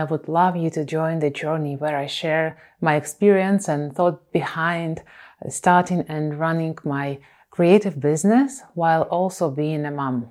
I would love you to join the journey where I share my experience and thought behind starting and running my creative business while also being a mom.